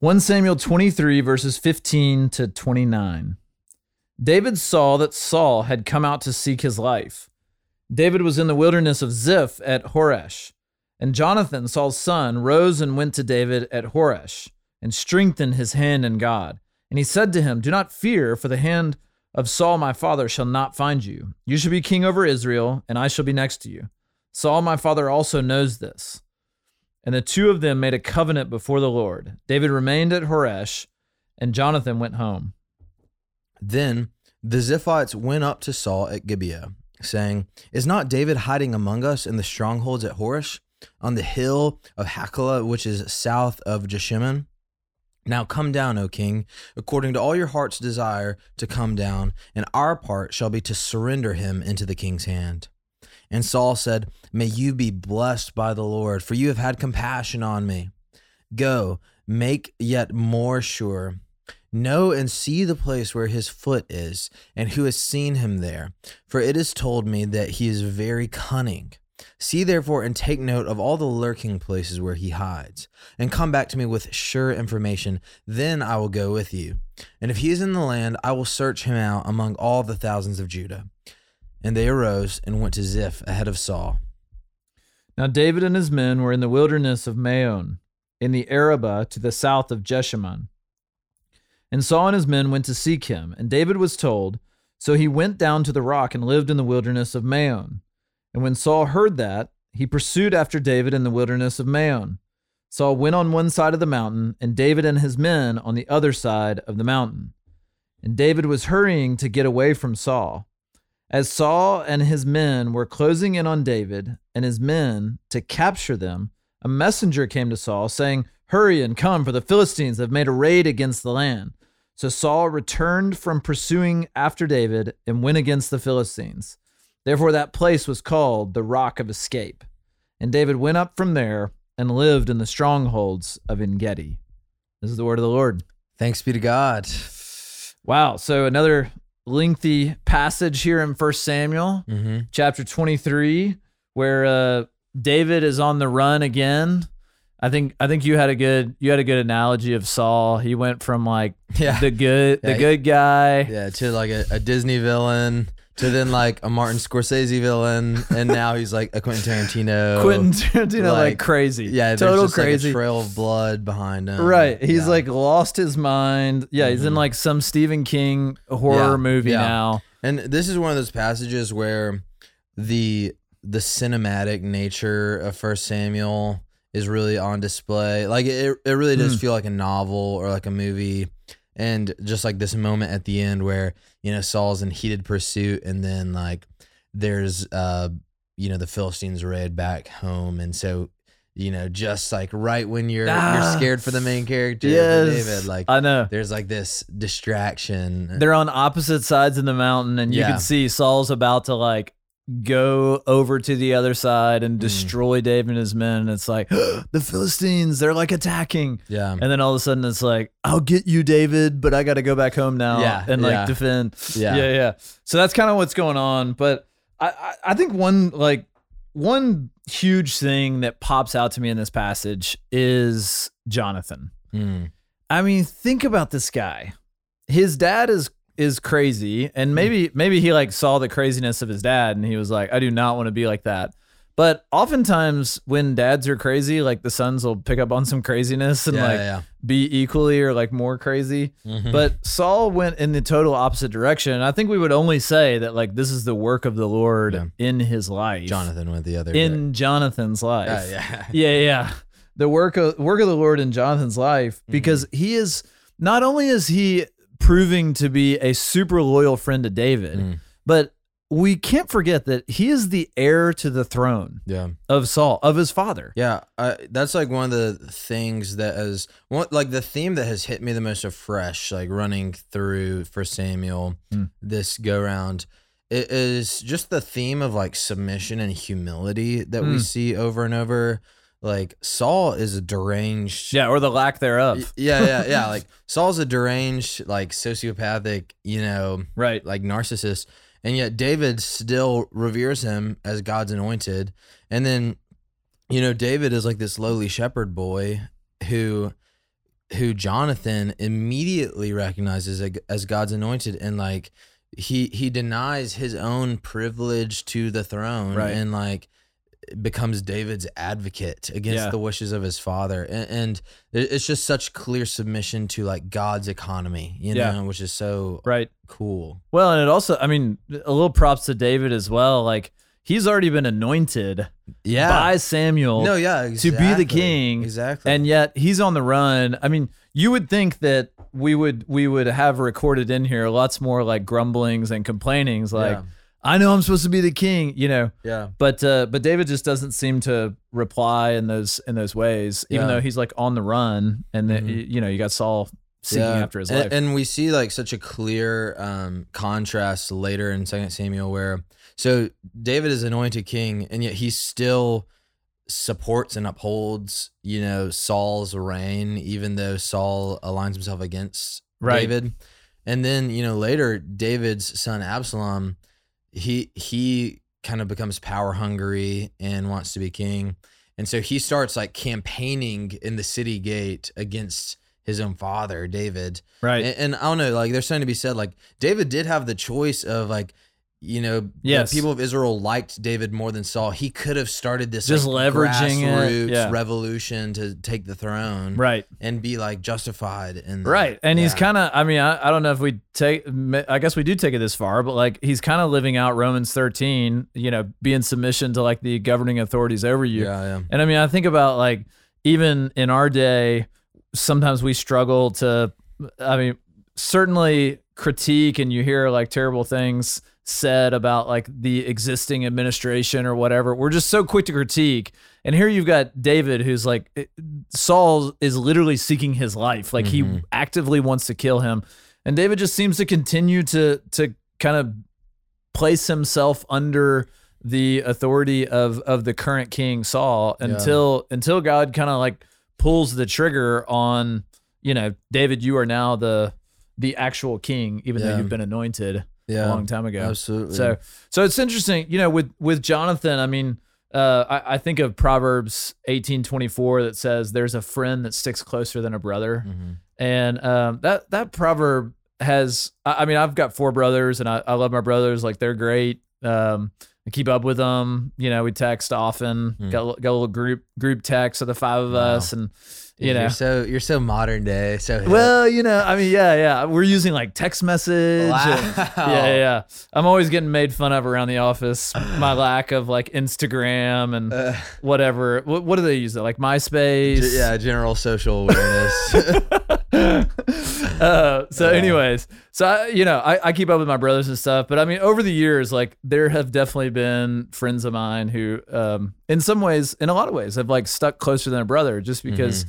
1 Samuel 23, verses 15 to 29. David saw that Saul had come out to seek his life. David was in the wilderness of Ziph at Horesh. And Jonathan, Saul's son, rose and went to David at Horesh and strengthened his hand in God. And he said to him, Do not fear, for the hand of Saul my father shall not find you. You shall be king over Israel, and I shall be next to you. Saul my father also knows this. And the two of them made a covenant before the Lord. David remained at Horesh, and Jonathan went home. Then the Ziphites went up to Saul at Gibeah, saying, Is not David hiding among us in the strongholds at Horesh, on the hill of Hachilah, which is south of Jeshimon? Now come down, O king, according to all your heart's desire to come down, and our part shall be to surrender him into the king's hand. And Saul said, May you be blessed by the Lord, for you have had compassion on me. Go, make yet more sure. Know and see the place where his foot is, and who has seen him there. For it is told me that he is very cunning. See therefore and take note of all the lurking places where he hides, and come back to me with sure information. Then I will go with you. And if he is in the land, I will search him out among all the thousands of Judah. And they arose and went to Ziph ahead of Saul. Now David and his men were in the wilderness of Maon, in the Arabah to the south of Jeshimon. And Saul and his men went to seek him, and David was told. So he went down to the rock and lived in the wilderness of Maon. And when Saul heard that, he pursued after David in the wilderness of Maon. Saul went on one side of the mountain, and David and his men on the other side of the mountain. And David was hurrying to get away from Saul. As Saul and his men were closing in on David and his men to capture them, a messenger came to Saul saying, Hurry and come, for the Philistines have made a raid against the land. So Saul returned from pursuing after David and went against the Philistines. Therefore, that place was called the Rock of Escape. And David went up from there and lived in the strongholds of Engedi. This is the word of the Lord. Thanks be to God. Wow. So another lengthy passage here in First Samuel, Mm-hmm. chapter 23, where uh, David is on the run again. I think I think you had a good you had a good analogy of Saul. He went from like Yeah. the good the Yeah, he- good guy. Yeah, to like a, a Disney villain, to then like a Martin Scorsese villain, and now he's like a Quentin Tarantino. Quentin Tarantino like, like, crazy. Yeah, total just, like, crazy. a trail of blood behind him. Right. He's Yeah. like lost his mind. Yeah, he's in Mhm. like some Stephen King horror Yeah, movie yeah. now. And this is one of those passages where the the cinematic nature of First Samuel is really on display. Like it, it really does Hmm. feel like a novel or like a movie. And just like this moment at the end where you know Saul's in heated pursuit, and then like there's uh you know the Philistines raid back home, and so you know just like right when you're Ah. you're scared for the main character, Yes. David, like I know. there's like this distraction. They're on opposite sides of the mountain, and you Yeah. can see Saul's about to like go over to the other side Mm. and destroy David and his men. And it's like the Philistines, they're like attacking. yeah, And then all of a sudden it's like, I'll get you, David, but I got to go back home now Yeah, and like yeah. defend. Yeah. yeah, yeah. So that's kind of what's going on. But I, I, I think one like one huge thing that pops out to me in this passage is Jonathan. Mm. I mean, think about this guy. His dad is is crazy, and maybe maybe he like saw the craziness of his dad, and he was like, I do not want to be like that. But oftentimes, when dads are crazy, like the sons will pick up on some craziness and yeah, like yeah. be equally or like more crazy. Mhm. But Saul went in the total opposite direction. And I think we would only say that like this is the work of the Lord Yeah. in his life. Jonathan went the other In Jonathan's life. Yeah, yeah. Yeah, yeah. The work of work of the Lord in Jonathan's life Mm-hmm. because he is not only is he proving to be a super loyal friend to David, Mm. but we can't forget that he is the heir to the throne Yeah. of Saul, of his father. Yeah, I, that's like one of the things that has one like the theme that has hit me the most afresh, like running through for Samuel Mm. this go round. It is just the theme of like submission and humility that we Mm. see over and over. Like Saul is a deranged. Yeah, or the lack thereof. Yeah, yeah, yeah. Like Saul's a deranged, like sociopathic, you know, Right. like narcissist and yet david still reveres him as god's anointed and then you know david is like this lowly shepherd boy who who Jonathan immediately recognizes ag- as God's anointed and like he he denies his own privilege to the throne Right. and like becomes David's advocate against Yeah. the wishes of his father and, and it's just such clear submission to like God's economy you Yeah. know which is so Right. cool Well, and it also, I mean, a little props to David as well. Like he's already been anointed yeah by Samuel. no yeah to be the king, exactly and yet he's on the run. I mean, you would think that we would we would have recorded in here lots more like grumblings and complainings, like Yeah. I know I'm supposed to be the king, you know. yeah But uh, but David just doesn't seem to reply in those in those ways, even Yeah. though he's like on the run, and that Mhm. you know you got Saul seeking after his and, life. And we see like such a clear um, contrast later in Second Samuel where so David is anointed king and yet he still supports and upholds, you know, Saul's reign, even though Saul aligns himself against Right. David. And then, you know, later David's son Absalom, he he kind of becomes power hungry and wants to be king. And so he starts like campaigning in the city gate against his own father, David. right. And, and I don't know, like there's something to be said. Like David did have the choice of like, you know, Yes. the people of Israel liked David more than Saul. He could have started this Just like, leveraging grassroots yeah. revolution to take the throne, right. and be like justified and. Right. And he's kind of, I mean, I, I don't know if we take, I guess we do take it this far, but like he's kind of living out Romans 13, you know, be in submission to like the governing authorities over you. yeah, yeah, And I mean, I think about like even in our day, sometimes we struggle to, I mean, certainly critique and you hear like terrible things said about like the existing administration or whatever. We're just so quick to critique. And here you've got David, who's like, eh, Saul is literally seeking his life. Like he Mhm. actively wants to kill him. And David just seems to continue to, to kind of place himself under the authority of of the current king Saul until until God kind of like pulls the trigger on you know David you are now the the actual king even though you've been anointed a long time ago absolutely. so so it's interesting you know with with Jonathan I mean uh, I, I think of Proverbs eighteen twenty four that says there's a friend that sticks closer than a brother Mhm. and um, that that proverb has I, I mean I've got four brothers and I, I love my brothers like they're great um, I keep up with them you know we text often Hmm. got, a- got a little group group text of the five of Wow. us and you know you're so you're so modern day. So hip. well you know I mean yeah yeah we're using like text message Wow. and- yeah, yeah yeah I'm always getting made fun of around the office my lack of like Instagram and Uh, whatever what, what do they use it like MySpace g- yeah, general social awareness. uh, so anyways so I, you know I, I keep up with my brothers and stuff but i mean over the years like there have definitely been friends of mine who um in some ways in a lot of ways have like stuck closer than a brother just because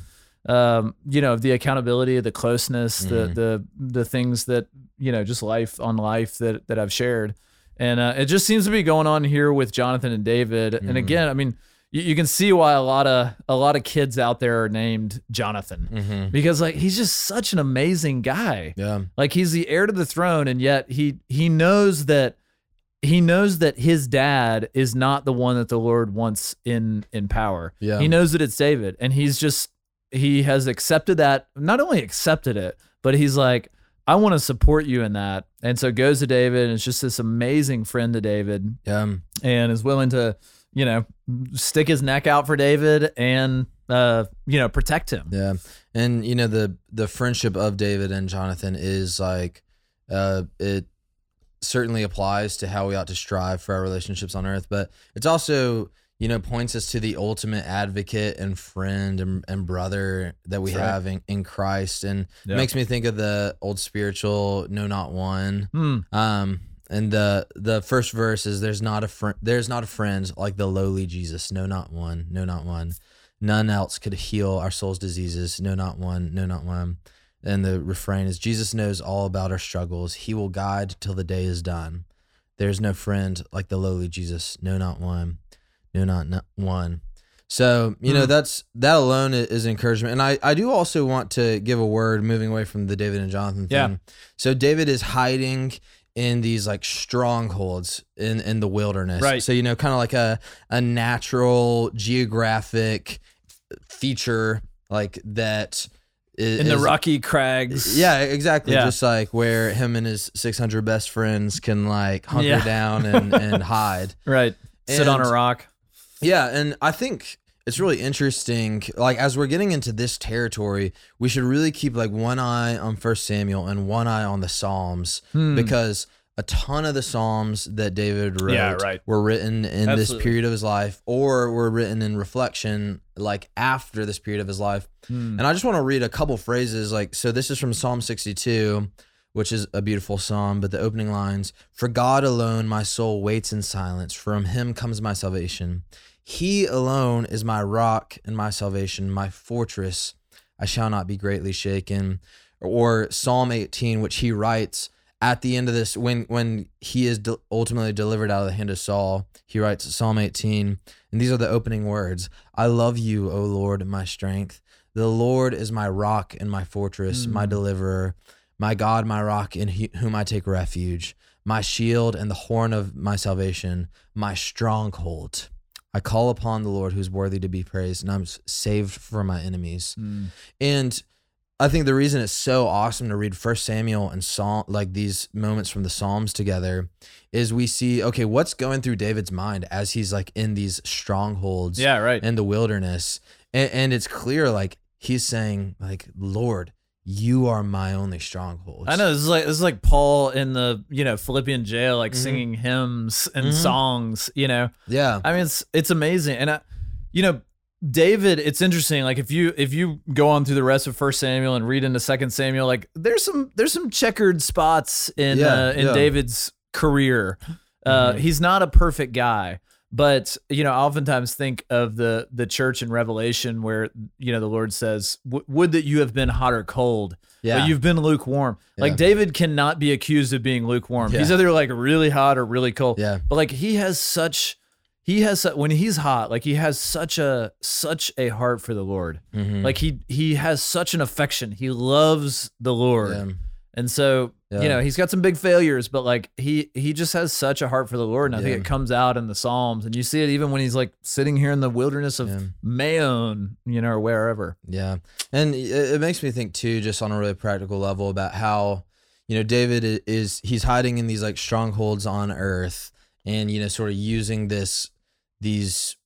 um you know the accountability the closeness the Mhm. the the things that you know just life on life that that i've shared and uh, it just seems to be going on here with jonathan and david and Mhm. again i mean you, you can see why a lot of a lot of kids out there are named jonathan Mhm. because like he's just such an amazing guy. Yeah, Like he's the heir to the throne and yet he he knows that he knows that his dad is not the one that the Lord wants in in power. yeah, He knows that it's David and he's just he has accepted that not only accepted it, but he's like I want to support you in that. And so goes to David and is just this amazing friend to David yeah. and is willing to, you know, stick his neck out for David and uh, you know, protect him. Yeah, and you know the the friendship of David and Jonathan is like, uh, it certainly applies to how we ought to strive for our relationships on earth, but it's also you know points us to the ultimate advocate and friend and, and brother that we That's right. have in, in Christ, and Yeah. makes me think of the old spiritual "No, not one." Hmm. Um, and the the first verse is there's not a friend there's not a friend like the lowly Jesus, no not one, no not one. None else could heal our soul's diseases, no not one, no not one. And the refrain is Jesus knows all about our struggles. He will guide till the day is done. There's no friend like the lowly Jesus, no not one, no not, not one. So, you know, Hmm. that's that alone is encouragement. And I, I do also want to give a word moving away from the David and Jonathan thing. Yeah. So David is hiding in these like strongholds in in the wilderness. Right. So you know, kind of like a a natural geographic feature like that is, in the is- rocky crags. Yeah, exactly. Yeah. Just like where him and his 600 best friends can like hunker Yeah. down and, and hide. right. Sit on a rock. Yeah, and I think it's really interesting. Like as we're getting into this territory, we should really keep like one eye on First Samuel and one eye on the Psalms Hmm. because a ton of the Psalms that David wrote Yeah, right. were written in this period of his life or were written in reflection like after this period of his life. Hmm. And I just want to read a couple phrases like so this is from Psalm 62 which is a beautiful psalm, but the opening lines For God alone my soul waits in silence, from him comes my salvation. He alone is my rock and my salvation, my fortress. I shall not be greatly shaken. Or Psalm 18, which he writes at the end of this, when when he is de- ultimately delivered out of the hand of Saul, he writes Psalm 18, and these are the opening words I love you, O Lord, my strength. The Lord is my rock and my fortress, my hmm. deliverer, my God, my rock, in he- whom I take refuge, my shield and the horn of my salvation, my stronghold. I call upon the Lord who's worthy to be praised, and I'm saved from my enemies. Hmm. And I think the reason it's so awesome to read First Samuel and Psalm, like these moments from the Psalms together, is we see okay, what's going through David's mind as he's like in these strongholds Yeah, right. in the wilderness, and, and it's clear like he's saying like, Lord, you are my only stronghold. I know this is like this is like Paul in the you know Philippian jail, like singing hymns and Mhm. songs. You know, Yeah. I mean it's it's amazing, and I, you know, David. It's interesting. Like if you if you go on through the rest of First Samuel and read into Second Samuel, like there's some there's some checkered spots in Yeah, uh, in yeah. David's career. Uh, Mhm. He's not a perfect guy. But you know, I oftentimes think of the the church in Revelation, where you know the Lord says, "Would that you have been hot or cold, Yeah. but you've been lukewarm." Like David cannot be accused of being lukewarm. He's either like really hot or really cold. Yeah. But like he has such, he has when he's hot, like he has such a such a heart for the Lord. Mhm. Like he he has such an affection. He loves the Lord, Yeah. And so Yeah. you know he's got some big failures, but like he he just has such a heart for the Lord, and I think it comes out in the Psalms, and you see it even when he's like sitting here in the wilderness of Yeah. Maon, you know, or wherever. Yeah. And it, it makes me think too, just on a really practical level, about how, you know, David is, he's hiding in these like strongholds on earth and, you know, sort of using this, these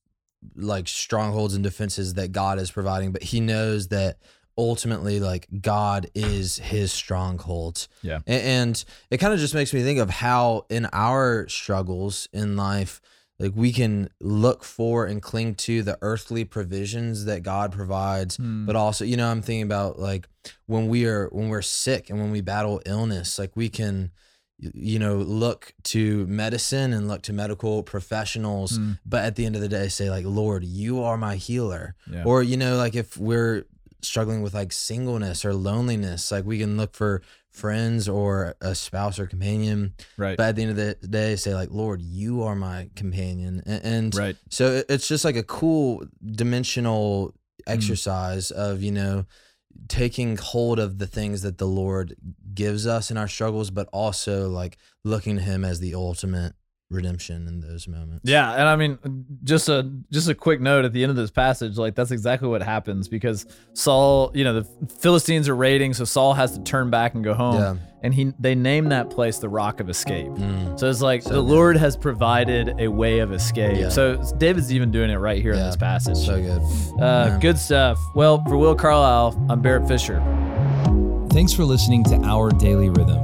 like strongholds and defenses that God is providing, but he knows that ultimately like God is his stronghold. Yeah. And it kind of just makes me think of how in our struggles in life, like we can look for and cling to the earthly provisions that God provides, Hmm. but also, you know, I'm thinking about like when we are when we're sick and when we battle illness, like we can you know look to medicine and look to medical professionals Hmm. but at the end of the day say like lord you are my healer Yeah. or you know like if we're struggling with like singleness or loneliness like we can look for friends or a spouse or companion right, but at the end of the day say like lord you are my companion and, and right. so it's just like a cool dimensional Mm. exercise of you know taking hold of the things that the lord gives us in our struggles but also like looking to him as the ultimate redemption in those moments Yeah, and I mean, just a just a quick note at the end of this passage, like that's exactly what happens because Saul, you know, the Philistines are raiding, so Saul has to turn back and go home, Yeah. and he they name that place the Rock of Escape. Mm. So it's like So the good. Lord has provided a way of escape. Yeah. So David's even doing it right here in this passage. so good uh, Yeah. good stuff. Well, for Will Carlisle, I'm Barrett Fisher. Thanks for listening to Our Daily Rhythm.